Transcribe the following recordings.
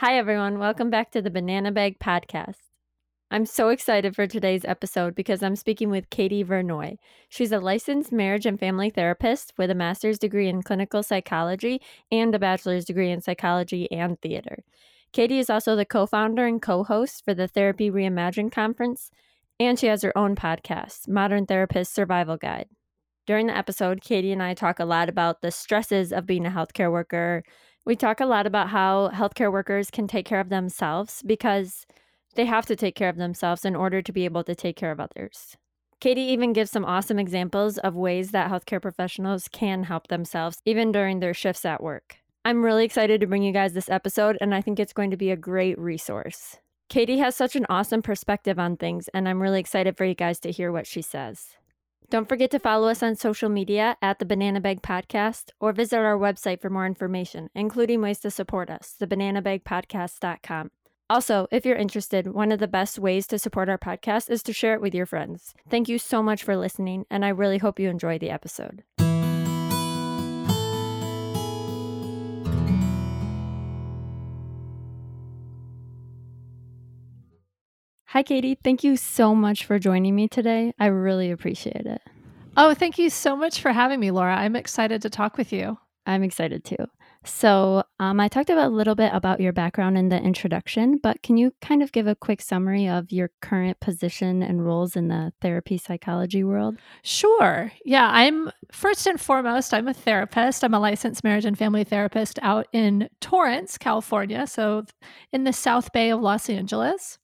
Hi, everyone. Welcome back to the Banana Bag Podcast. I'm so excited for today's episode because I'm speaking with Katie Vernoy. She's a licensed marriage and family therapist with a master's degree in clinical psychology and a bachelor's degree in psychology and theater. Katie is also the co founder and co host for the Therapy Reimagined conference, and she has her own podcast, Modern Therapist Survival Guide. During the episode, Katie and I talk a lot about the stresses of being a healthcare worker, we talk a lot about how healthcare workers can take care of themselves because they have to take care of themselves in order to be able to take care of others. Katie even gives some awesome examples of ways that healthcare professionals can help themselves even during their shifts at work. I'm really excited to bring you guys this episode, and I think it's going to be a great resource. Katie has such an awesome perspective on things, and I'm really excited for you guys to hear what she says. Don't forget to follow us on social media at the Banana Bag Podcast or visit our website for more information, including ways to support us, thebananabagpodcast.com. Also, if you're interested, one of the best ways to support our podcast is to share it with your friends. Thank you so much for listening, and I really hope you enjoy the episode. Hi, Katie. Thank you so much for joining me today. I really appreciate it. Oh, thank you so much for having me, Laura. I'm excited to talk with you. I'm excited too. So, um, I talked about a little bit about your background in the introduction, but can you kind of give a quick summary of your current position and roles in the therapy psychology world? Sure. Yeah, I'm first and foremost, I'm a therapist. I'm a licensed marriage and family therapist out in Torrance, California, so in the South Bay of Los Angeles.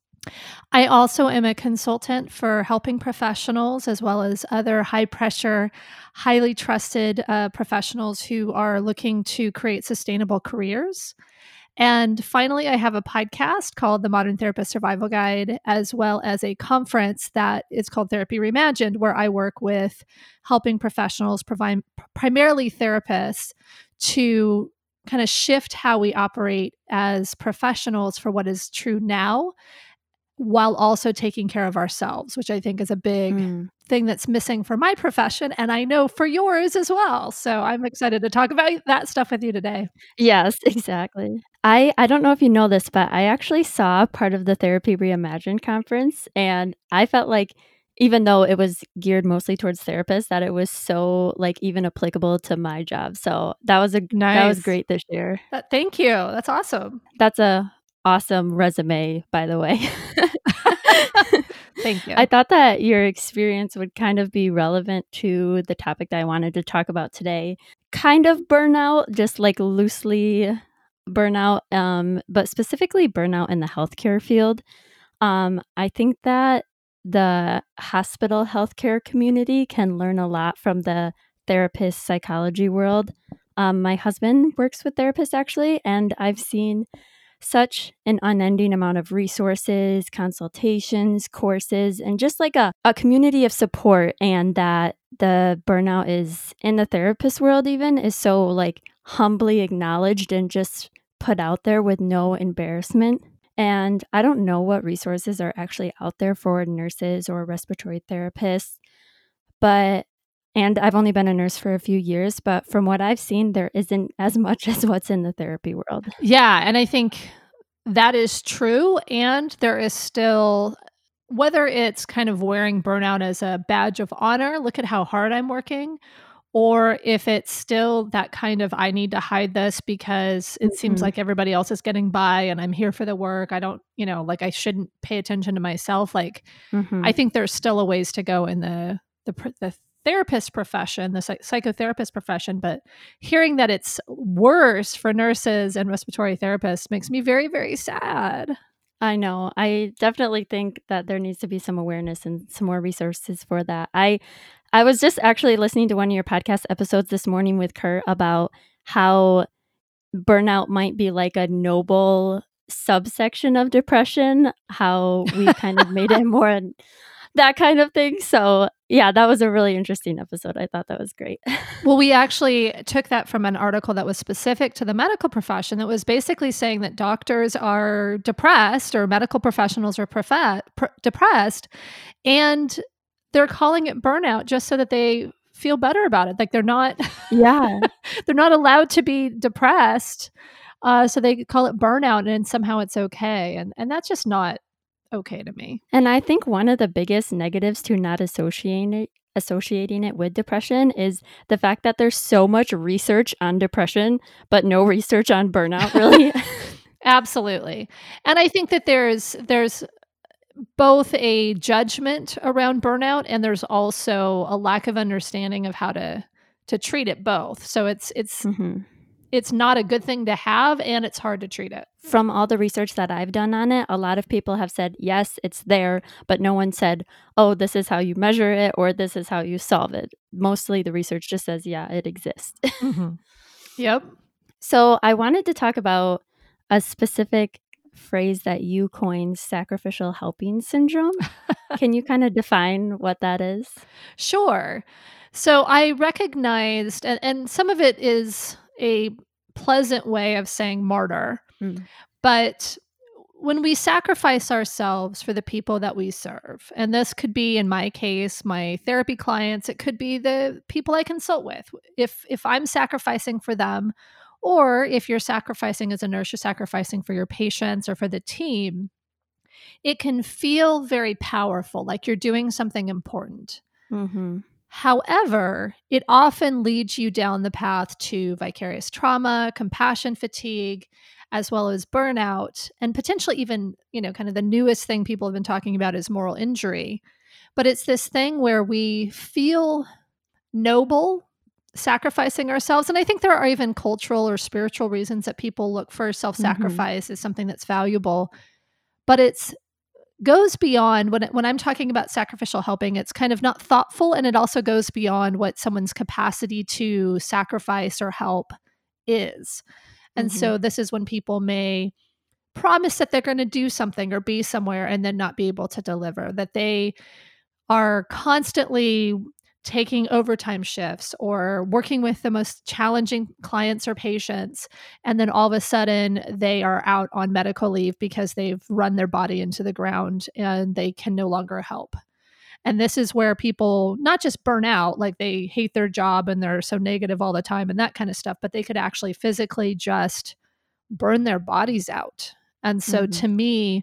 I also am a consultant for helping professionals as well as other high pressure, highly trusted uh, professionals who are looking to create sustainable careers. And finally, I have a podcast called the Modern Therapist Survival Guide, as well as a conference that is called Therapy Reimagined, where I work with helping professionals, provide primarily therapists, to kind of shift how we operate as professionals for what is true now while also taking care of ourselves, which I think is a big mm. thing that's missing for my profession. And I know for yours as well. So I'm excited to talk about that stuff with you today. Yes, exactly. I, I don't know if you know this, but I actually saw part of the Therapy Reimagined conference, and I felt like even though it was geared mostly towards therapists, that it was so like even applicable to my job. So that was a nice. that was great this year. That, thank you. That's awesome. That's a awesome resume, by the way. Thank you. I thought that your experience would kind of be relevant to the topic that I wanted to talk about today. Kind of burnout, just like loosely burnout, um, but specifically burnout in the healthcare field. Um, I think that the hospital healthcare community can learn a lot from the therapist psychology world. Um, my husband works with therapists actually, and I've seen such an unending amount of resources, consultations, courses, and just like a, a community of support. And that the burnout is in the therapist world, even is so like humbly acknowledged and just put out there with no embarrassment. And I don't know what resources are actually out there for nurses or respiratory therapists, but and I've only been a nurse for a few years, but from what I've seen, there isn't as much as what's in the therapy world. Yeah. And I think that is true. And there is still, whether it's kind of wearing burnout as a badge of honor, look at how hard I'm working, or if it's still that kind of I need to hide this because it mm-hmm. seems like everybody else is getting by and I'm here for the work. I don't, you know, like I shouldn't pay attention to myself. Like mm-hmm. I think there's still a ways to go in the the the therapist profession, the psych- psychotherapist profession, but hearing that it's worse for nurses and respiratory therapists makes me very, very sad. I know. I definitely think that there needs to be some awareness and some more resources for that. I I was just actually listening to one of your podcast episodes this morning with Curt about how burnout might be like a noble subsection of depression, how we kind of made it more that kind of thing. So, yeah, that was a really interesting episode. I thought that was great. well, we actually took that from an article that was specific to the medical profession that was basically saying that doctors are depressed or medical professionals are prefe- pr- depressed and they're calling it burnout just so that they feel better about it. Like they're not Yeah. they're not allowed to be depressed Uh, so they call it burnout and somehow it's okay. And, and that's just not okay to me. And I think one of the biggest negatives to not associating it, associating it with depression is the fact that there's so much research on depression, but no research on burnout, really. Absolutely. And I think that there's there's both a judgment around burnout and there's also a lack of understanding of how to to treat it both. So it's it's mm-hmm. It's not a good thing to have and it's hard to treat it. From all the research that I've done on it, a lot of people have said, "Yes, it's there," but no one said, "Oh, this is how you measure it or this is how you solve it." Mostly the research just says, "Yeah, it exists." mm-hmm. Yep. So, I wanted to talk about a specific phrase that you coined sacrificial helping syndrome. Can you kind of define what that is? Sure. So I recognized, and, and some of it is a pleasant way of saying martyr, mm. but when we sacrifice ourselves for the people that we serve, and this could be in my case, my therapy clients, it could be the people I consult with. If if I'm sacrificing for them, or if you're sacrificing as a nurse, you're sacrificing for your patients or for the team, it can feel very powerful, like you're doing something important. Mm-hmm. However, it often leads you down the path to vicarious trauma, compassion fatigue, as well as burnout, and potentially even, you know, kind of the newest thing people have been talking about is moral injury. But it's this thing where we feel noble sacrificing ourselves. And I think there are even cultural or spiritual reasons that people look for self sacrifice mm-hmm. as something that's valuable. But it's goes beyond when when I'm talking about sacrificial helping it's kind of not thoughtful and it also goes beyond what someone's capacity to sacrifice or help is. And mm-hmm. so this is when people may promise that they're going to do something or be somewhere and then not be able to deliver that they are constantly taking overtime shifts or working with the most challenging clients or patients and then all of a sudden they are out on medical leave because they've run their body into the ground and they can no longer help and this is where people not just burn out like they hate their job and they're so negative all the time and that kind of stuff but they could actually physically just burn their bodies out and so mm-hmm. to me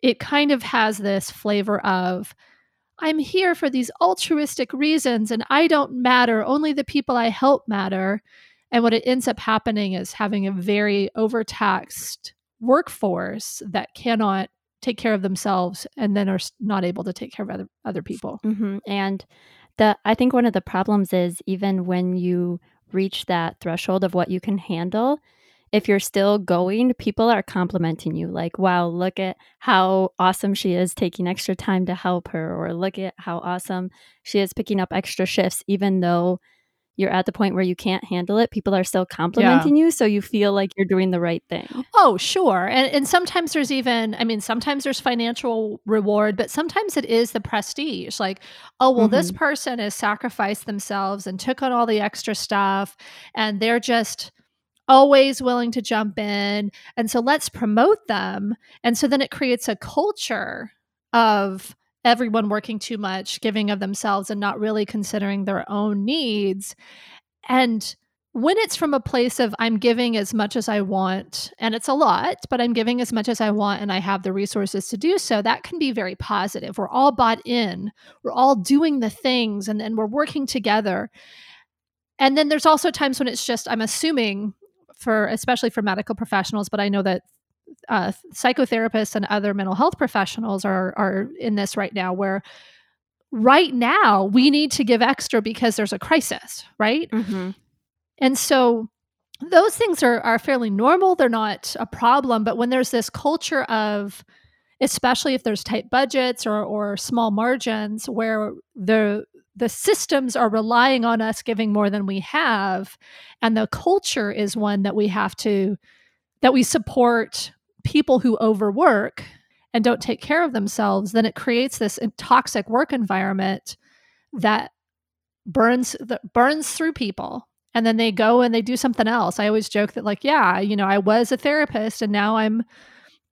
it kind of has this flavor of I'm here for these altruistic reasons and I don't matter. Only the people I help matter. And what it ends up happening is having a very overtaxed workforce that cannot take care of themselves and then are not able to take care of other, other people. Mm-hmm. And the I think one of the problems is even when you reach that threshold of what you can handle, if you're still going, people are complimenting you like, wow, look at how awesome she is taking extra time to help her, or look at how awesome she is picking up extra shifts, even though you're at the point where you can't handle it, people are still complimenting yeah. you. So you feel like you're doing the right thing. Oh, sure. And, and sometimes there's even, I mean, sometimes there's financial reward, but sometimes it is the prestige. Like, oh, well, mm-hmm. this person has sacrificed themselves and took on all the extra stuff and they're just, always willing to jump in. And so let's promote them. And so then it creates a culture of everyone working too much, giving of themselves, and not really considering their own needs. And when it's from a place of I'm giving as much as I want, and it's a lot, but I'm giving as much as I want and I have the resources to do so, that can be very positive. We're all bought in, we're all doing the things, and then we're working together. And then there's also times when it's just, I'm assuming for especially for medical professionals, but I know that uh, psychotherapists and other mental health professionals are are in this right now where right now we need to give extra because there's a crisis right mm-hmm. and so those things are are fairly normal they're not a problem but when there's this culture of especially if there's tight budgets or or small margins where the the systems are relying on us giving more than we have and the culture is one that we have to that we support people who overwork and don't take care of themselves then it creates this toxic work environment that burns that burns through people and then they go and they do something else. I always joke that like yeah you know i was a therapist and now i'm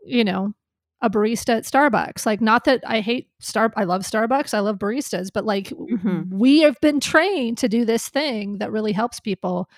you know a barista at Starbucks. Like, not that I hate Star, I love Starbucks, I love baristas, but like, mm-hmm. we have been trained to do this thing that really helps people.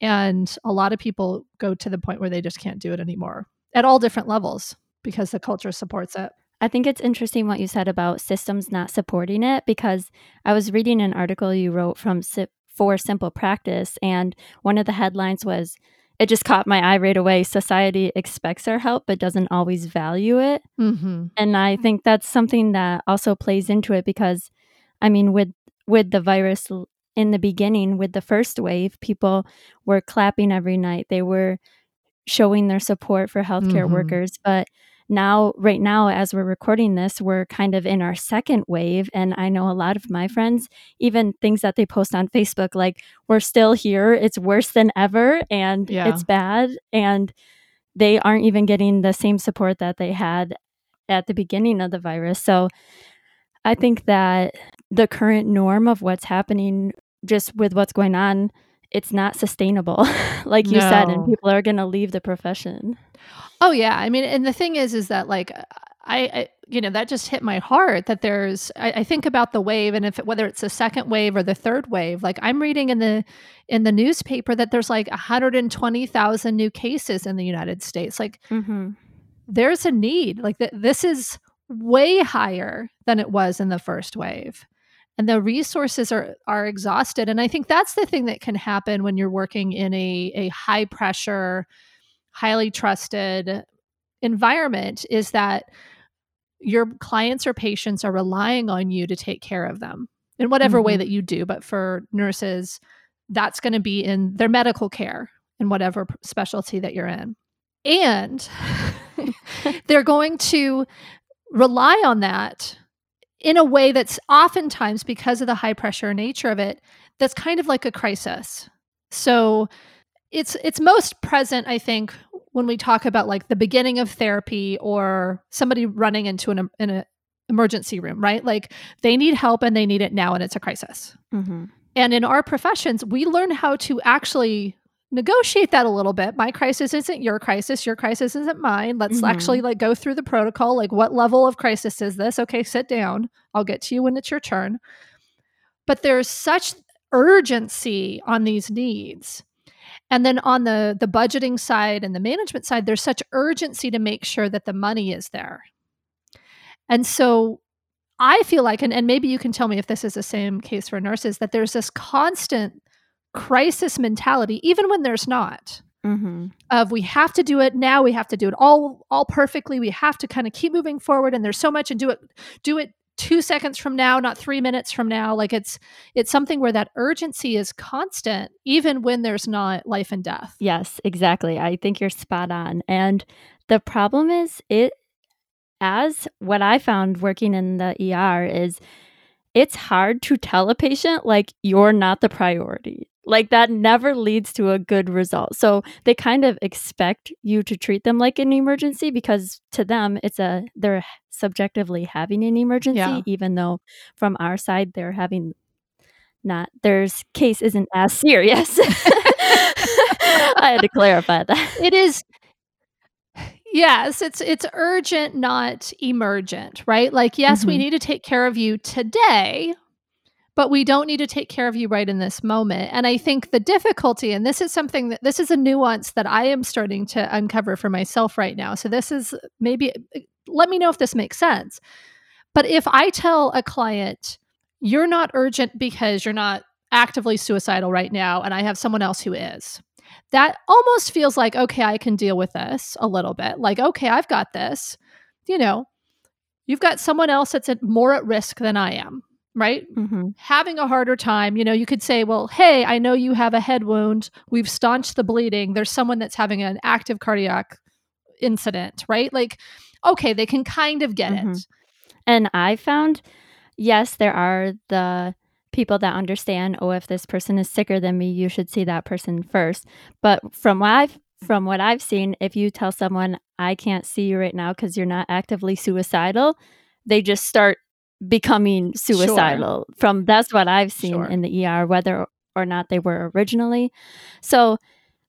And a lot of people go to the point where they just can't do it anymore at all different levels because the culture supports it. I think it's interesting what you said about systems not supporting it because I was reading an article you wrote from For Simple Practice, and one of the headlines was it just caught my eye right away. Society expects our help, but doesn't always value it. Mm-hmm. And I think that's something that also plays into it because, I mean, with with the virus in the beginning, with the first wave, people were clapping every night. They were showing their support for healthcare mm-hmm. workers, but now right now as we're recording this we're kind of in our second wave and i know a lot of my friends even things that they post on facebook like we're still here it's worse than ever and yeah. it's bad and they aren't even getting the same support that they had at the beginning of the virus so i think that the current norm of what's happening just with what's going on it's not sustainable like you no. said and people are going to leave the profession Oh yeah, I mean, and the thing is, is that like I, I you know, that just hit my heart that there's. I, I think about the wave, and if it, whether it's the second wave or the third wave, like I'm reading in the in the newspaper that there's like 120,000 new cases in the United States. Like, mm-hmm. there's a need. Like th- this is way higher than it was in the first wave and the resources are are exhausted and i think that's the thing that can happen when you're working in a a high pressure highly trusted environment is that your clients or patients are relying on you to take care of them in whatever mm-hmm. way that you do. But for nurses, that's going to be in their medical care in whatever specialty that you're in. And they're going to rely on that in a way that's oftentimes because of the high pressure nature of it, that's kind of like a crisis. So it's it's most present i think when we talk about like the beginning of therapy or somebody running into an in an emergency room right like they need help and they need it now and it's a crisis mm-hmm. and in our professions we learn how to actually negotiate that a little bit. My crisis isn't your crisis your crisis isn't mine. Let's mm-hmm. actually like go through the protocol like what level of crisis is this? Okay sit down. I'll get to you when it's your turn. But there's such urgency on these needs. And then on the the budgeting side and the management side, there's such urgency to make sure that the money is there. And so I feel like, and, and maybe you can tell me if this is the same case for nurses, that there's this constant crisis mentality, even when there's not. Mm-hmm. Of we have to do it now, we have to do it all all perfectly. We have to kind of keep moving forward, and there's so much, and do it do it two seconds from now not three minutes from now like it's it's something where that urgency is constant even when there's not life and death yes exactly i think you're spot on and the problem is it as what i found working in the er is it's hard to tell a patient like you're not the priority like that never leads to a good result. So they kind of expect you to treat them like an emergency because to them it's a they're subjectively having an emergency yeah. even though from our side they're having not their case isn't as serious. I had to clarify that. It is Yes, it's it's urgent not emergent, right? Like yes, mm-hmm. we need to take care of you today, but we don't need to take care of you right in this moment. And I think the difficulty, and this is something that this is a nuance that I am starting to uncover for myself right now. So this is maybe, let me know if this makes sense. But if I tell a client, you're not urgent because you're not actively suicidal right now, and I have someone else who is, that almost feels like, okay, I can deal with this a little bit. Like, okay, I've got this. You know, you've got someone else that's at more at risk than I am right? Mm-hmm. Having a harder time. You know, you could say, well, hey, I know you have a head wound. We've staunched the bleeding. There's someone that's having an active cardiac incident, right? Like, okay, they can kind of get mm-hmm. it. And I found, yes, there are the people that understand, oh, if this person is sicker than me, you should see that person first. But from what I've from what I've seen, if you tell someone I can't see you right now because you're not actively suicidal, they just start becoming suicidal sure. from that's what I've seen sure. in the ER whether or not they were originally. So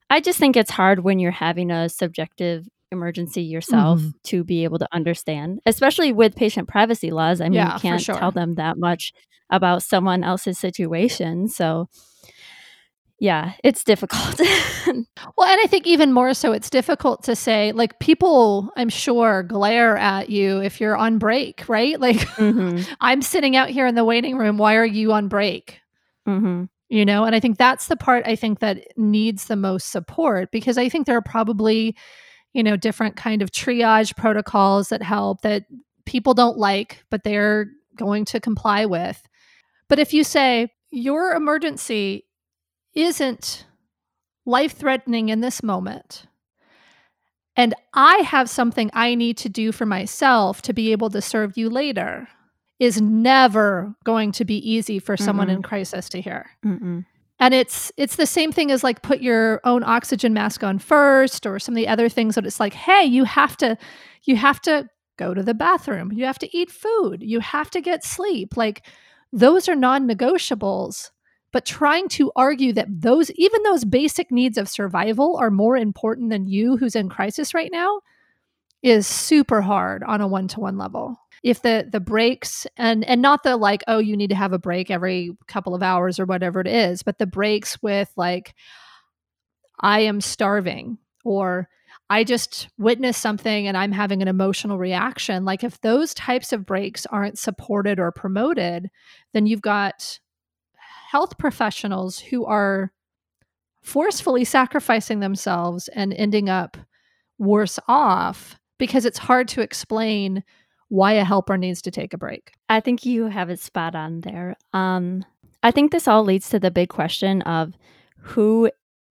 I just think it's hard when you're having a subjective emergency yourself mm-hmm. to be able to understand, especially with patient privacy laws. I mean, yeah, you can't sure. tell them that much about someone else's situation. So yeah, it's difficult. well, and I think even more so, it's difficult to say, like, people, I'm sure, glare at you if you're on break, right? Like, mm-hmm. I'm sitting out here in the waiting room. Why are you on break? Mm-hmm. You know, and I think that's the part I think that needs the most support because I think there are probably, you know, different kind of triage protocols that help that people don't like, but they're going to comply with. But if you say, your emergency isn't life threatening in this moment, and I have something I need to do for myself to be able to serve you later, is never going to be easy for someone Mm-mm. in crisis to hear. Mm-mm. And it's it's the same thing as like put your own oxygen mask on first or some of the other things that it's like, hey, you have to you have to go to the bathroom. You have to eat food. You have to get sleep. Like those are non-negotiables but trying to argue that those even those basic needs of survival are more important than you who's in crisis right now is super hard on a one-to-one level. If the the breaks and and not the like oh you need to have a break every couple of hours or whatever it is but the breaks with like i am starving or i just witnessed something and i'm having an emotional reaction like if those types of breaks aren't supported or promoted then you've got health professionals who are forcefully sacrificing themselves and ending up worse off because it's hard to explain why a helper needs to take a break. I think you have it spot on there. Um, I think this all leads to the big question of who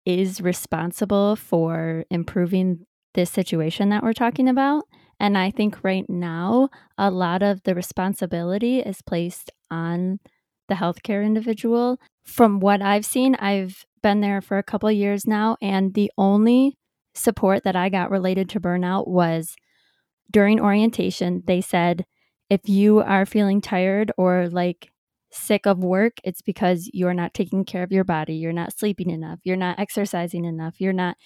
is responsible for improving this situation that we're talking about. And I think right now, a lot of the responsibility is placed on the healthcare individual. From what I've seen, I've been there for a couple years now, and the only support that I got related to burnout was during orientation. They said, if you are feeling tired or like sick of work, it's because you're not taking care of your body, you're not sleeping enough, you're not exercising enough, you're not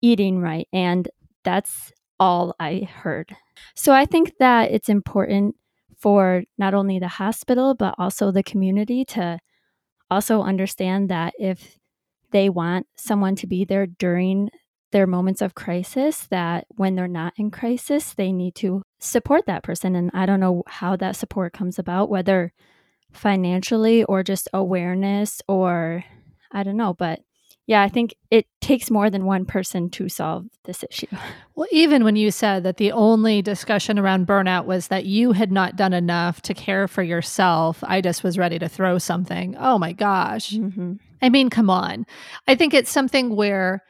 eating right. And that's all I heard. So I think that it's important for not only the hospital, but also the community to also understand that if they want someone to be there during their moments of crisis, that when they're not in crisis, they need to support that person. And I don't know how that support comes about, whether financially or just awareness or I don't know, but yeah, I think it takes more than one person to solve this issue. Well, even when you said that the only discussion around burnout was that you had not done enough to care for yourself, I just was ready to throw something. Oh my gosh. Mm-hmm. I mean, come on. I think it's something where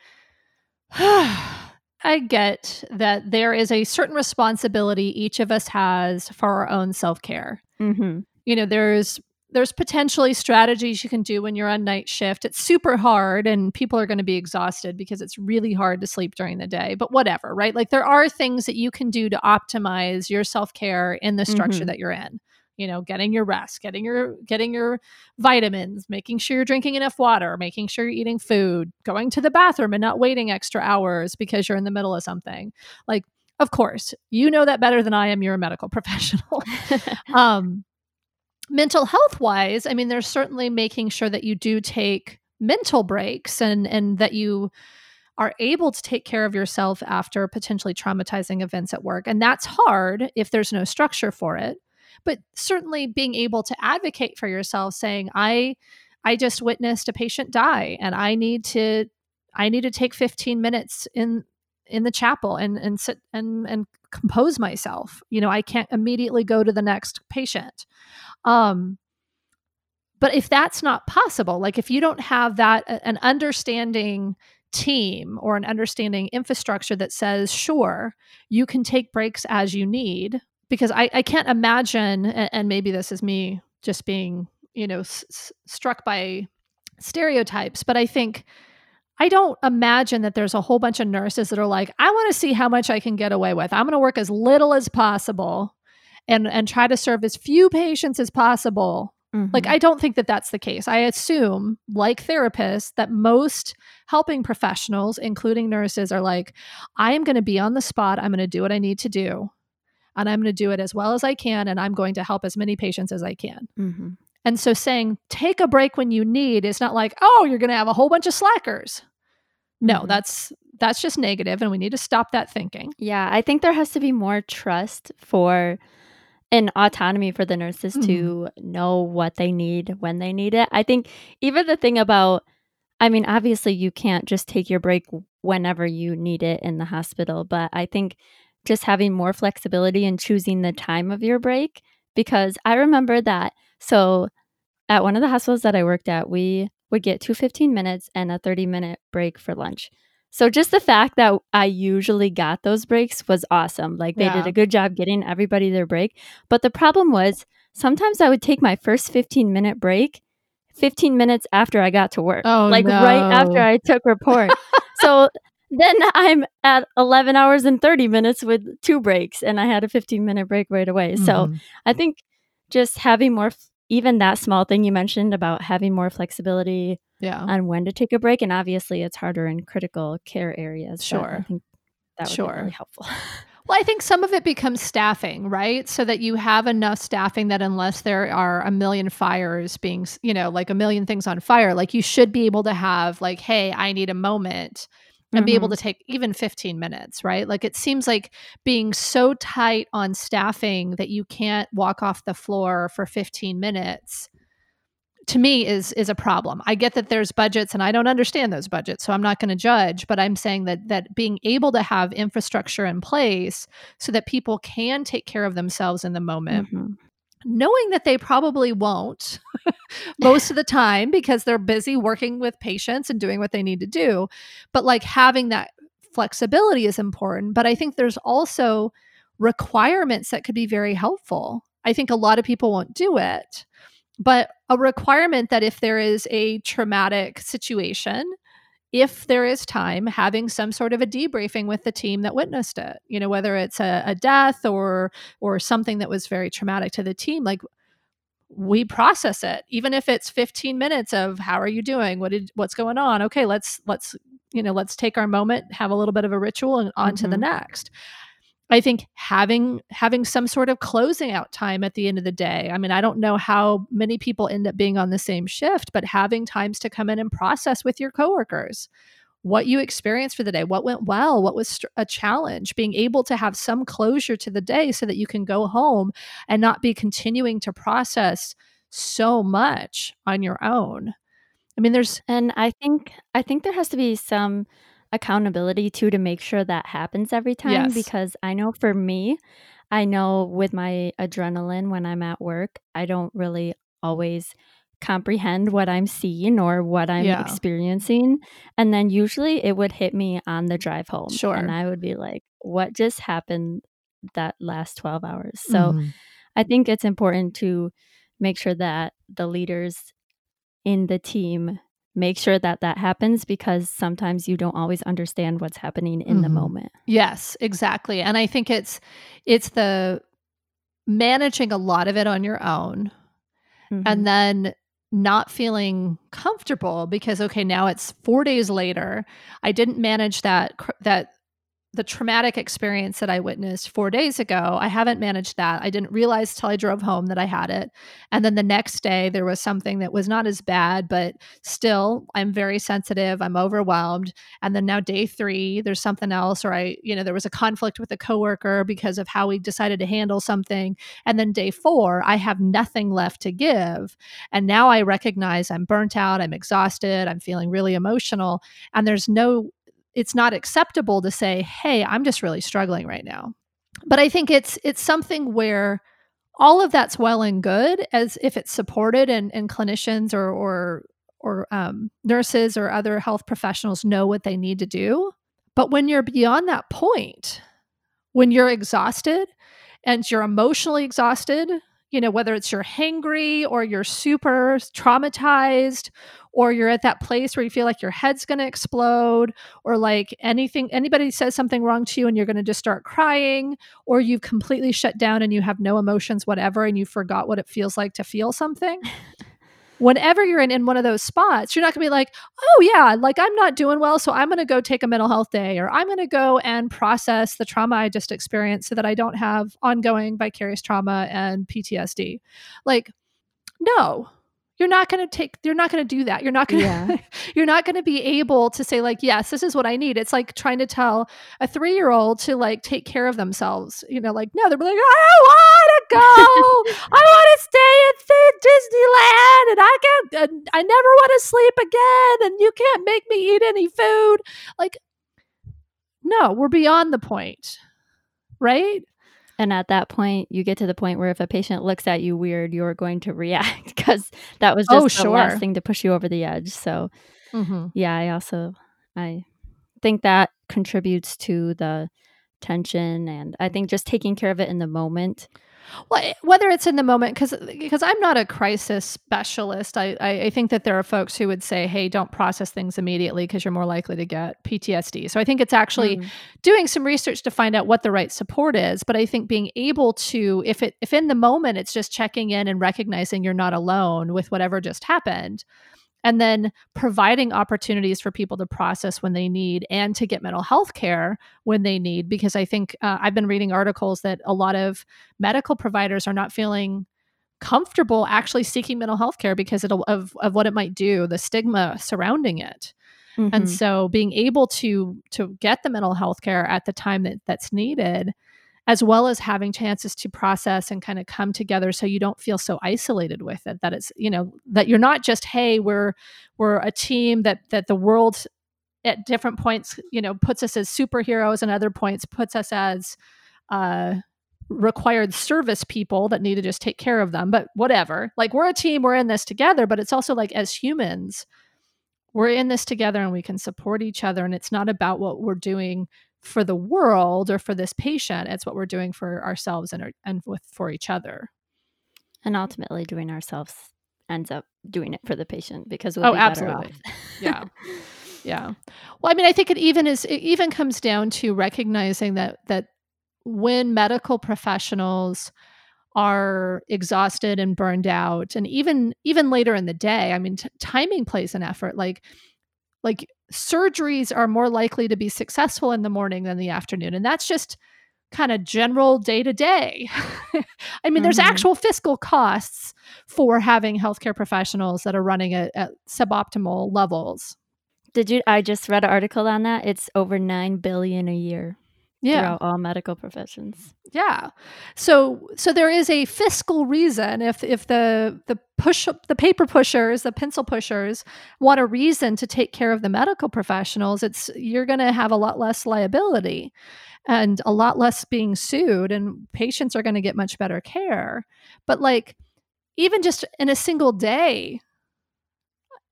I get that there is a certain responsibility each of us has for our own self care. Mm-hmm. You know, there's there's potentially strategies you can do when you're on night shift. It's super hard and people are going to be exhausted because it's really hard to sleep during the day, but whatever, right? Like there are things that you can do to optimize your self-care in the structure mm-hmm. that you're in. You know, getting your rest, getting your getting your vitamins, making sure you're drinking enough water, making sure you're eating food, going to the bathroom and not waiting extra hours because you're in the middle of something. Like of course, you know that better than I am. You're a medical professional. um, mental health wise, I mean, they're certainly making sure that you do take mental breaks and and that you are able to take care of yourself after potentially traumatizing events at work. And that's hard if there's no structure for it. But certainly being able to advocate for yourself saying, I I just witnessed a patient die and I need to I need to take 15 minutes in in the chapel and and sit and and compose myself. You know, I can't immediately go to the next patient. Um, but if that's not possible, like if you don't have that an understanding team or an understanding infrastructure that says, sure, you can take breaks as you need, because I, I can't imagine, and, and maybe this is me just being, you know, s- struck by stereotypes, but I think I don't imagine that there's a whole bunch of nurses that are like, I want to see how much I can get away with. I'm going to work as little as possible and and try to serve as few patients as possible. Mm-hmm. Like I don't think that that's the case. I assume like therapists that most helping professionals including nurses are like I am going to be on the spot. I'm going to do what I need to do. And I'm going to do it as well as I can and I'm going to help as many patients as I can. Mm-hmm. And so saying take a break when you need is not like, oh, you're going to have a whole bunch of slackers. No, Mhm. that's that's just negative and we need to stop that thinking. Yeah, I think there has to be more trust for and autonomy for the nurses to know what they need when they need it. I think even the thing about I mean, obviously you can't just take your break whenever you need it in the hospital, but I think just having more flexibility and choosing the time of your break because I remember that so at one of the hospitals that I worked at, we would get two 15 minutes and a 30 minute break for lunch. So just the fact that I usually got those breaks was awesome. Like they Yeah. did a good job getting everybody their break. But the problem was sometimes I would take my first 15 minute break 15 minutes after I got to work. Oh, like right after. I took report. so then I'm at 11 hours and 30 minutes with two breaks and I had a 15 minute break right away. So Mhm. I think just having more, f- even that small thing you mentioned about having more flexibility yeah. on when to take a break, and obviously it's harder in critical care areas. but I Sure. think that would Sure. be really helpful. Well, I think some of it becomes staffing, right? So that you have enough staffing that unless there are a million fires being, you know, like a million things on fire, like you should be able to have, like, hey, I need a moment and be able Mhm. to take even 15 minutes, right? Like it seems like being so tight on staffing that you can't walk off the floor for 15 minutes to me is is a problem. I get that there's budgets and I don't understand those budgets, so I'm not going to judge, but I'm saying that that being able to have infrastructure in place so that people can take care of themselves in the moment, Mhm. Knowing that they probably won't most of the time because they're busy working with patients and doing what they need to do, but like having that flexibility is important, but I think there's also requirements that could be very helpful. I think a lot of people won't do it but a requirement that if there is a traumatic situation if there is time having some sort of a debriefing with the team that witnessed it you know whether it's a, a death or or something that was very traumatic to the team like we process it. Even if it's 15 minutes of how are you doing? What did what's going on? Okay let's let's you know let's take our moment have a little bit of a ritual and on to the Mhm. next I think having having some sort of closing out time at the end of the day. I mean, I don't know how many people end up being on the same shift, but having times to come in and process with your coworkers what you experienced for the day, what went well, what was a challenge, being able to have some closure to the day so that you can go home and not be continuing to process so much on your own. I mean, there's And I think I think there has to be some accountability too to make sure that happens every time Yes. because I know for me, I know with my adrenaline when I'm at work, I don't really always comprehend what I'm seeing or what I'm Yeah. experiencing. And then usually it would hit me on the drive home. Sure. And I would be like, what just happened that last 12 hours? So mm-hmm. I think it's important to make sure that the leaders in the team make sure that that happens because sometimes you don't always understand what's happening in the Mhm. moment. Yes, exactly. And I think it's it's the managing a lot of it on your own Mhm. and then not feeling comfortable because okay, now it's 4 days later. I didn't manage that that the traumatic experience that I witnessed 4 days ago. I haven't managed that. I didn't realize till I drove home that I had it. And then the next day there was something that was not as bad, but still I'm very sensitive, I'm overwhelmed. And then now day 3 there's something else or I, you know, there was a conflict with a coworker because of how we decided to handle something. And then day 4 I have nothing left to give. And now I recognize I'm burnt out, I'm exhausted, I'm feeling really emotional, and there's no it's not acceptable to say, "Hey, I'm just really struggling right now." But I think it's it's something where all of that's well and good as if it's supported and, and clinicians or or or um, nurses or other health professionals know what they need to do. But when you're beyond that point, when you're exhausted and you're emotionally exhausted, you know, whether it's you're hangry or you're super traumatized or you're at that place where you feel like your head's going to explode or like anything anybody says something wrong to you and you're going to just start crying or you've completely shut down and you have no emotions whatever and you forgot what it feels like to feel something whenever you're in, in one of those spots you're not going to be like oh yeah like i'm not doing well so i'm going to go take a mental health day or i'm going to go and process the trauma i just experienced so that i don't have ongoing vicarious trauma and ptsd like no you're not going to take you're not going to do that. You're not going to yeah. you're not going to be able to say like yes this is what i need. It's like trying to tell a three-year-old to like take care of themselves you know like no they're like i don't want to go! I want to stay at disneyland and i can't i never want to sleep again and you can't make me eat any food. Like no we're beyond the point right and at that point, you get to the point where if a patient looks at you weird, you're going to react because that was just oh, the sure. last thing to push you over the edge. So, mm-hmm. yeah, I also I think that contributes to the tension, and I think just taking care of it in the moment well, eh, whether it's in the moment, because because I'm not a crisis specialist, I, I, I think that there are folks who would say, "Hey, don't process things immediately because you're more likely to get PTSD." So I think it's actually mm. doing some research to find out what the right support is. But I think being able to, if it if in the moment it's just checking in and recognizing you're not alone with whatever just happened, and then providing opportunities for people to process when they need and to get mental health care when they need because i think uh, i've been reading articles that a lot of medical providers are not feeling comfortable actually seeking mental health care because of, of what it might do the stigma surrounding it mm-hmm. and so being able to to get the mental health care at the time that that's needed as well as having chances to process and kind of come together so you don't feel so isolated with it that it's you know that you're not just hey we're we're a team that that the world at different points you know puts us as superheroes and other points puts us as uh required service people that need to just take care of them but whatever. Like we're a team we're in this together but it's also like as humans we're in this together and we can support each other and it's not about what we're doing for the world or for this patient it's what we're doing for ourselves and and with for each other. And ultimately doing ourselves ends up doing it for the patient because we'll oh be absolutely. Yeah. Yeah. Well i mean i think it even is it even comes down to recognizing that that when medical professionals are exhausted and burned out and even even later in the day i mean t- timing plays an effort. Like like surgeries are more likely to be successful in the morning than the afternoon. And that's just kind of general day to day. I mean, mm-hmm. there's actual fiscal costs for having healthcare professionals that are running at, at suboptimal levels. Did you? I just read an article on that. It's over nine billion a year yeah. throughout all medical professions. Yeah. So so there is a fiscal reason if if the the push the paper pushers, the pencil pushers want a reason to take care of the medical professionals, it's you're going to have a lot less liability and a lot less being sued and patients are going to get much better care. But like even just in a single day,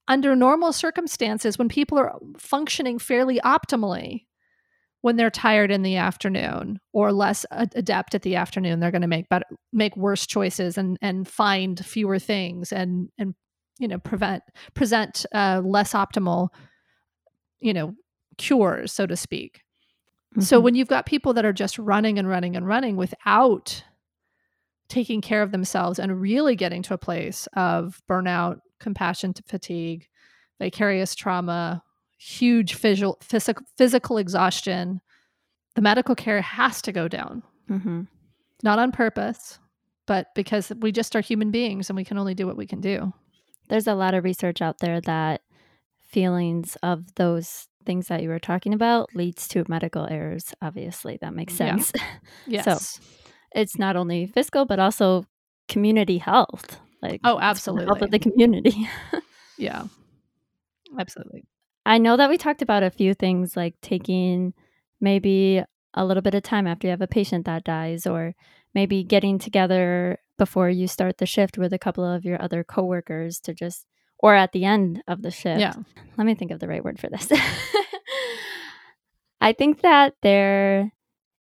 under normal circumstances when people are functioning fairly optimally when they're tired in the afternoon or less adept at the afternoon they're going to make better make worse choices and and find fewer things and and you know prevent present uh, less optimal you know cures so to speak mm-hmm. so when you've got people that are just running and running and running without taking care of themselves and really getting to a place of burnout compassion to fatigue vicarious trauma huge physical, physical, physical exhaustion, the medical care has to go down. Mm-hmm. Not on purpose, but because we just are human beings and we can only do what we can do. There's a lot of research out there that feelings of those things that you were talking about leads to medical errors. Obviously, that makes sense. Yeah. Yes. so it's not only fiscal, but also community health. Like oh, absolutely, health of the community. yeah, absolutely. I know that we talked about a few things like taking maybe a little bit of time after you have a patient that dies, or maybe getting together before you start the shift with a couple of your other coworkers to just, or at the end of the shift. Yeah. Let me think of the right word for this. I think that there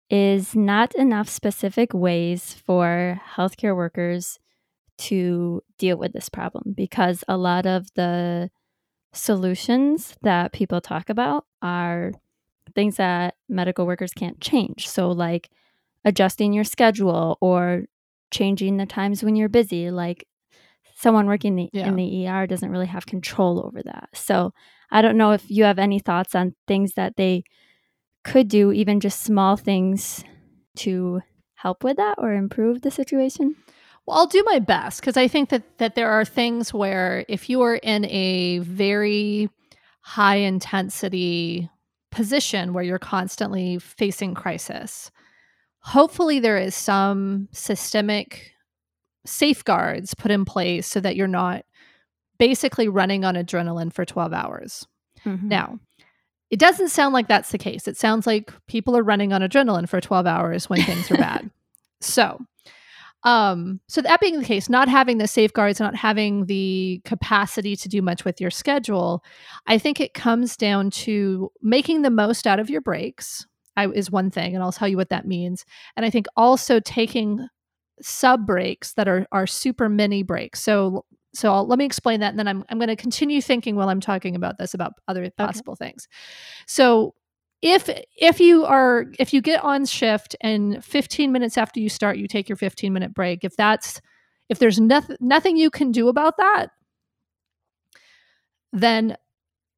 is not enough specific ways for healthcare workers to deal with this problem because a lot of the solutions that people talk about are things that medical workers can't change. So, like adjusting your schedule or changing the times when you're busy. Like someone working the, yeah. in the ER doesn't really have control over that. So, I don't know if you have any thoughts on things that they could do, even just small things to help with that or improve the situation. Well, I'll do my best because I think that that there are things where if you are in a very high intensity position where you're constantly facing crisis, hopefully there is some systemic safeguards put in place so that you're not basically running on adrenaline for 12 hours. Mm-hmm. Now, it doesn't sound like that's the case. It sounds like people are running on adrenaline for 12 hours when things are bad. So, um, so that being the case, not having the safeguards, not having the capacity to do much with your schedule, I think it comes down to making the most out of your breaks. I, is one thing, and I'll tell you what that means. And I think also taking sub breaks that are are super mini breaks. So so I'll, let me explain that, and then I'm I'm going to continue thinking while I'm talking about this about other possible okay. things. So if if you are if you get on shift and 15 minutes after you start you take your 15 minute break if that's if there's nothing nothing you can do about that then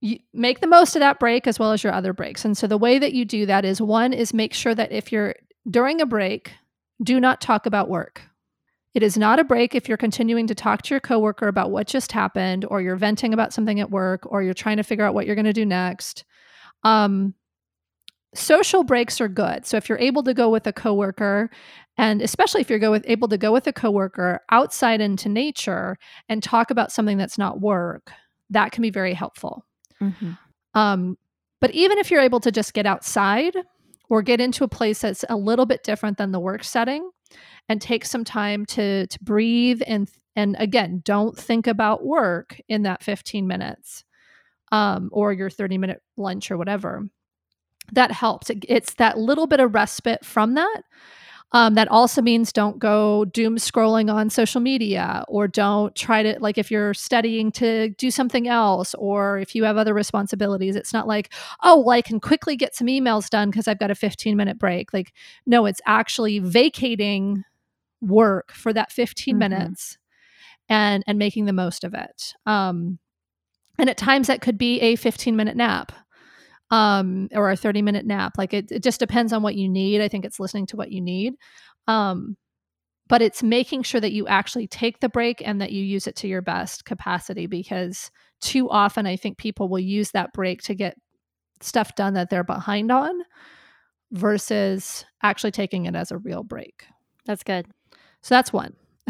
you make the most of that break as well as your other breaks. And so the way that you do that is one is make sure that if you're during a break do not talk about work. It is not a break if you're continuing to talk to your coworker about what just happened or you're venting about something at work or you're trying to figure out what you're going to do next. Um, social breaks are good. So if you're able to go with a coworker, and especially if you're go with, able to go with a coworker outside into nature and talk about something that's not work, that can be very helpful. Mm-hmm. Um, but even if you're able to just get outside or get into a place that's a little bit different than the work setting and take some time to to breathe and and again don't think about work in that 15 minutes um, or your 30 minute lunch or whatever that helps. It's that little bit of respite from that. Um, that also means don't go doom scrolling on social media or don't try to, like, if you're studying to do something else or if you have other responsibilities, it's not like, oh, well, I can quickly get some emails done because I've got a 15 minute break. Like, no, it's actually vacating work for that 15 mm-hmm. minutes and and making the most of it. Um, and at times that could be a 15 minute nap um, or a 30 minute nap. Like it, it just depends on what you need. I think it's listening to what you need. Um, but it's making sure that you actually take the break and that you use it to your best capacity because too often I think people will use that break to get stuff done that they're behind on versus actually taking it as a real break. That's good. So that's one.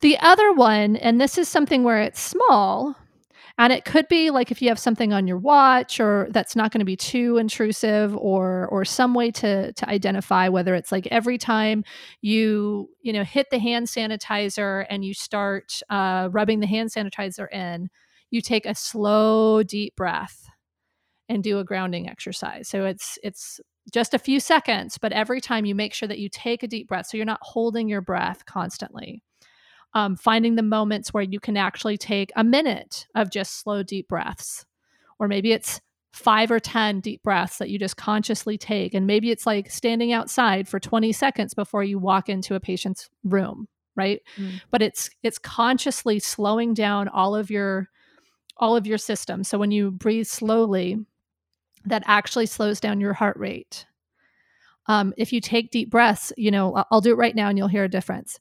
the other one, and this is something where it's small, and it could be like if you have something on your watch or that's not going to be too intrusive or or some way to to identify whether it's like every time you, you know, hit the hand sanitizer and you start uh, rubbing the hand sanitizer in, you take a slow deep breath and do a grounding exercise. So it's it's just a few seconds, but every time you make sure that you take a deep breath so you're not holding your breath constantly um, finding the moments where you can actually take a minute of just slow, deep breaths. Or maybe it's five or 10 deep breaths that you just consciously take. And maybe it's like standing outside for 20 seconds before you walk into a patient's room, right? Mm. But it's it's consciously slowing down all of your all of your system. So when you breathe slowly, that actually slows down your heart rate. Um, if you take deep breaths, you know, I'll do it right now and you'll hear a difference.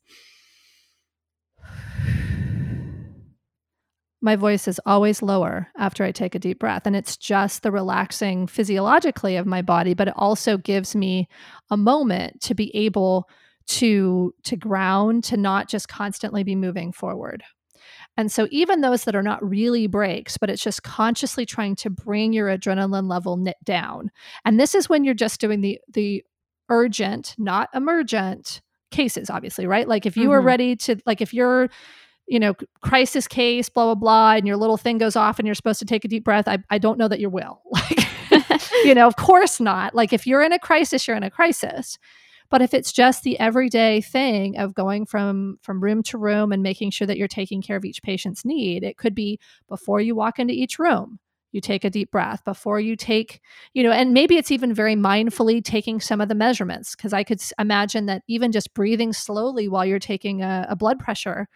My voice is always lower after I take a deep breath. And it's just the relaxing physiologically of my body, but it also gives me a moment to be able to to ground, to not just constantly be moving forward. And so even those that are not really breaks, but it's just consciously trying to bring your adrenaline level knit down. And this is when you're just doing the the urgent, not emergent cases, obviously, right? Like if you mm-hmm. are ready to like if you're you know, crisis case, blah, blah, blah, and your little thing goes off and you're supposed to take a deep breath, I, I don't know that you will. Like, you know, of course not. Like, if you're in a crisis, you're in a crisis. But if it's just the everyday thing of going from from room to room and making sure that you're taking care of each patient's need, it could be before you walk into each room you take a deep breath before you take you know and maybe it's even very mindfully taking some of the measurements because i could imagine that even just breathing slowly while you're taking a, a, blood pressure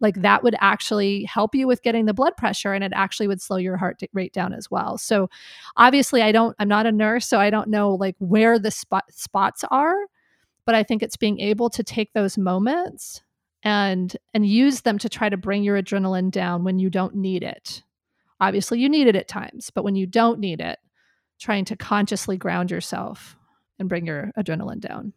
like that would actually help you with getting the blood pressure and it actually would slow your heart rate down as well so obviously i don't i'm not a nurse so i don't know like where the spot spots are but i think it's being able to take those moments and and use them to try to bring your adrenaline down when you don't need it. Obviously, you need it at times, but when you don't need it, trying to consciously ground yourself and bring your adrenaline down.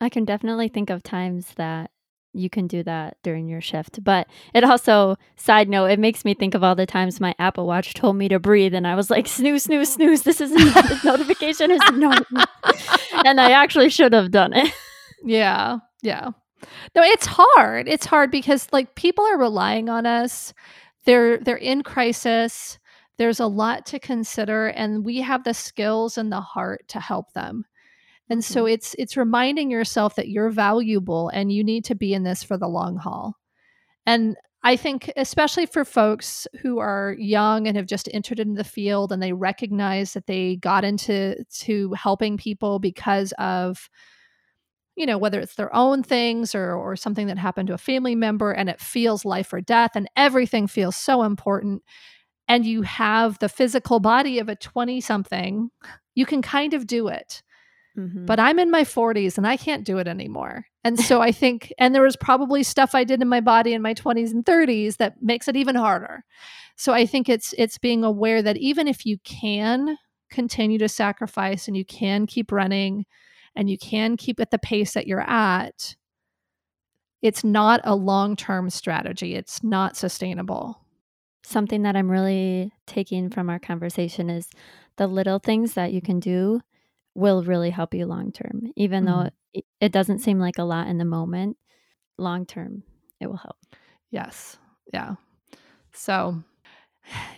I can definitely think of times that you can do that during your shift. But it also, side note, it makes me think of all the times my Apple Watch told me to breathe, and I was like, snooze, snooze, snooze. This is not, this notification is no, and I actually should have done it. Yeah, yeah. No, it's hard. It's hard because like people are relying on us. They're they're in crisis. There's a lot to consider, and we have the skills and the heart to help them. And so mm-hmm. it's it's reminding yourself that you're valuable and you need to be in this for the long haul. And I think especially for folks who are young and have just entered into the field and they recognize that they got into to helping people because of you know whether it's their own things or or something that happened to a family member and it feels life or death and everything feels so important and you have the physical body of a 20 something you can kind of do it Mm-hmm. But I'm in my 40s and I can't do it anymore. And so I think, and there was probably stuff I did in my body in my 20s and 30s that makes it even harder. So I think it's it's being aware that even if you can continue to sacrifice and you can keep running and you can keep at the pace that you're at, it's not a long-term strategy. It's not sustainable. Something that I'm really taking from our conversation is the little things that you can do will really help you long term. Even mm-hmm. though it, it doesn't seem like a lot in the moment, long term, it will help. Yes. Yeah. So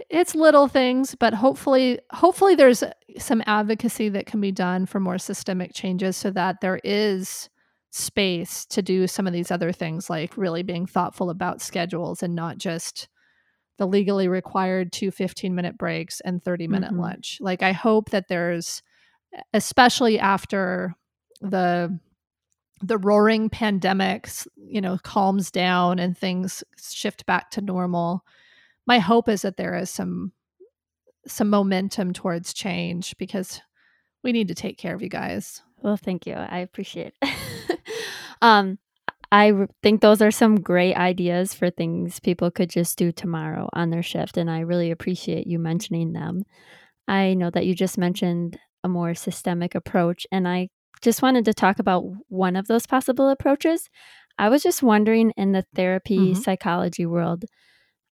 it's little things, but hopefully, hopefully there's some advocacy that can be done for more systemic changes so that there is space to do some of these other things like really being thoughtful about schedules and not just the legally required two 15 minute breaks and 30 minute mm-hmm. lunch. Like I hope that there's especially after the the roaring pandemics, you know, calms down and things shift back to normal. My hope is that there is some some momentum towards change because we need to take care of you guys. Well, thank you. I appreciate it. um I think those are some great ideas for things people could just do tomorrow on their shift and I really appreciate you mentioning them. I know that you just mentioned a more systemic approach. And I just wanted to talk about one of those possible approaches. I was just wondering in the therapy mm-hmm. psychology world,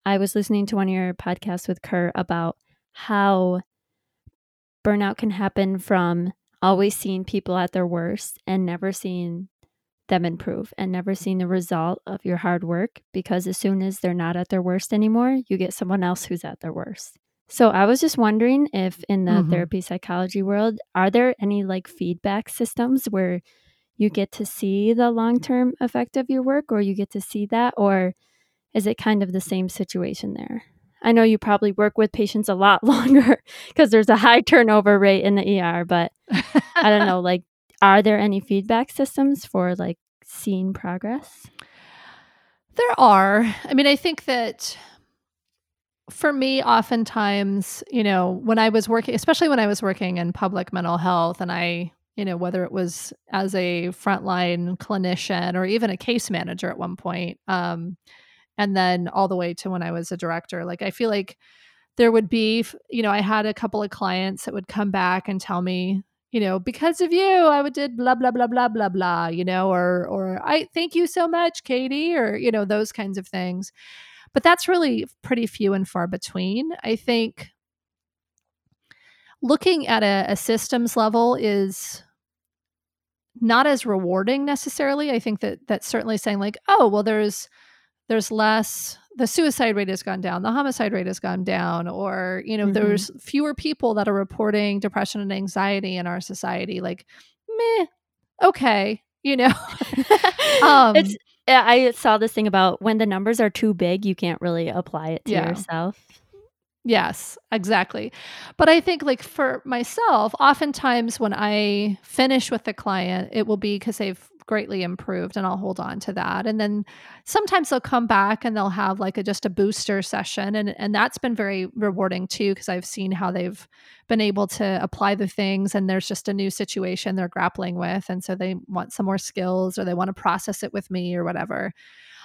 I was listening to one of your podcasts with Curt about how burnout can happen from always seeing people at their worst and never seeing them improve and never seeing the result of your hard work because as soon as they're not at their worst anymore, you get someone else who's at their worst. So I was just wondering if in the mm-hmm. therapy psychology world, are there any like feedback systems where you get to see the long term effect of your work or you get to see that? Or is it kind of the same situation there? I know you probably work with patients a lot longer because there's a high turnover rate in the ER, but I don't know, like, are there any feedback systems for like seeing progress? There are. I mean, I think that for me, oftentimes, you know, when I was working, especially when I was working in public mental health, and I, you know, whether it was as a frontline clinician or even a case manager at one point, um, and then all the way to when I was a director, like I feel like there would be, you know, I had a couple of clients that would come back and tell me, you know, because of you, I would did blah blah blah blah blah blah, you know, or or I thank you so much, Katie, or you know, those kinds of things. But that's really pretty few and far between. I think looking at a, a systems level is not as rewarding necessarily. I think that that's certainly saying like, oh, well, there's there's less the suicide rate has gone down, the homicide rate has gone down, or you know, mm-hmm. there's fewer people that are reporting depression and anxiety in our society. Like, meh, okay, you know. um, it's I saw this thing about when the numbers are too big, you can't really apply it to yeah. yourself. Yes, exactly. But I think, like, for myself, oftentimes when I finish with the client, it will be because they've greatly improved and I'll hold on to that. And then sometimes they'll come back and they'll have like a just a booster session and and that's been very rewarding too because I've seen how they've been able to apply the things and there's just a new situation they're grappling with and so they want some more skills or they want to process it with me or whatever.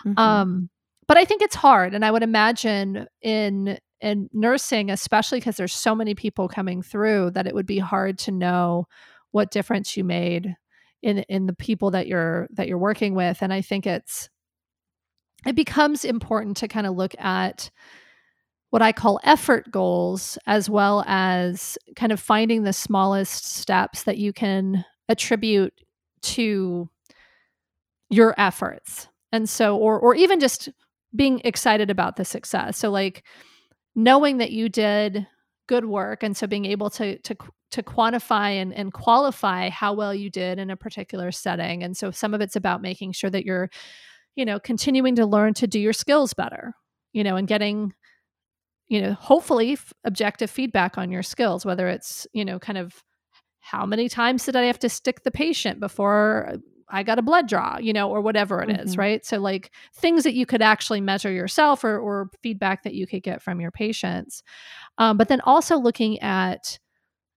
Mm-hmm. Um but I think it's hard and I would imagine in in nursing especially because there's so many people coming through that it would be hard to know what difference you made in in the people that you're that you're working with and i think it's it becomes important to kind of look at what i call effort goals as well as kind of finding the smallest steps that you can attribute to your efforts. And so or or even just being excited about the success. So like knowing that you did good work and so being able to to to quantify and, and qualify how well you did in a particular setting and so some of it's about making sure that you're you know continuing to learn to do your skills better you know and getting you know hopefully f- objective feedback on your skills whether it's you know kind of how many times did i have to stick the patient before I got a blood draw, you know, or whatever it mm-hmm. is, right? So like things that you could actually measure yourself or, or feedback that you could get from your patients. Um, but then also looking at,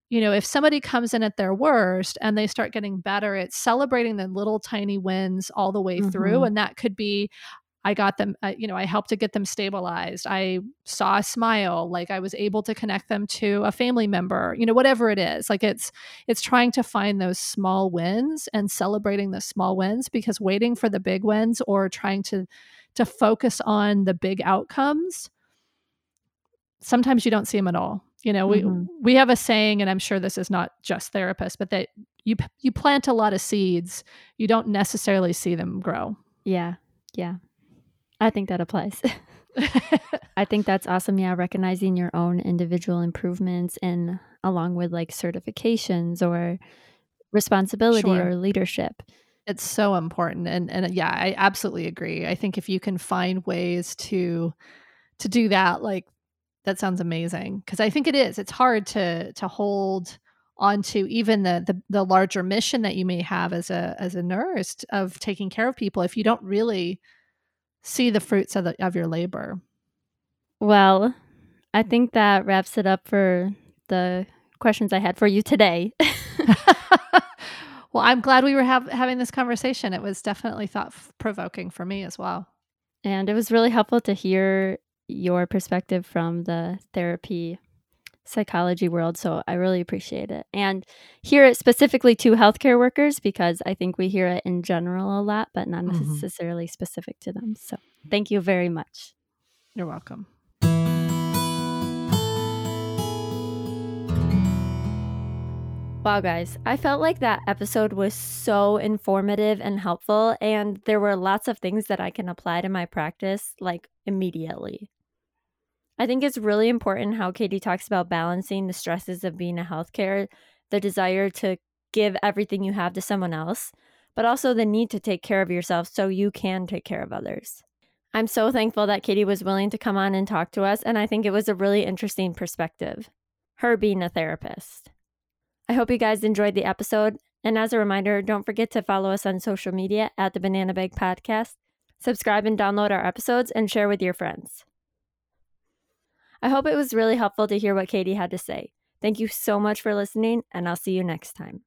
you know, if somebody comes in at their worst and they start getting better, it's celebrating the little tiny wins all the way mm-hmm. through. And that could be, I got them, uh, you know, I helped to get them stabilized. I saw a smile, like I was able to connect them to a family member, you know, whatever it is. Like it's it's trying to find those small wins and celebrating the small wins because waiting for the big wins or trying to to focus on the big outcomes sometimes you don't see them at all. You know, mm-hmm. we we have a saying and I'm sure this is not just therapists, but that you you plant a lot of seeds, you don't necessarily see them grow. Yeah. Yeah. I think that applies. I think that's awesome. Yeah, recognizing your own individual improvements and along with like certifications or responsibility sure. or leadership. It's so important. And and yeah, I absolutely agree. I think if you can find ways to to do that, like that sounds amazing. Cause I think it is. It's hard to to hold onto even the, the the larger mission that you may have as a as a nurse of taking care of people if you don't really see the fruits of, the, of your labor. Well, I think that wraps it up for the questions I had for you today. well, I'm glad we were have, having this conversation. It was definitely thought provoking for me as well. And it was really helpful to hear your perspective from the therapy psychology world. So I really appreciate it. And hear it specifically to healthcare workers because I think we hear it in general a lot, but not mm-hmm. necessarily specific to them. So thank you very much. You're welcome. Wow, guys, I felt like that episode was so informative and helpful, and there were lots of things that I can apply to my practice like immediately. I think it's really important how Katie talks about balancing the stresses of being a healthcare, the desire to give everything you have to someone else, but also the need to take care of yourself so you can take care of others. I'm so thankful that Katie was willing to come on and talk to us, and I think it was a really interesting perspective, her being a therapist. I hope you guys enjoyed the episode, and as a reminder, don't forget to follow us on social media at the Banana Bag Podcast, subscribe and download our episodes, and share with your friends. I hope it was really helpful to hear what Katie had to say. Thank you so much for listening, and I'll see you next time.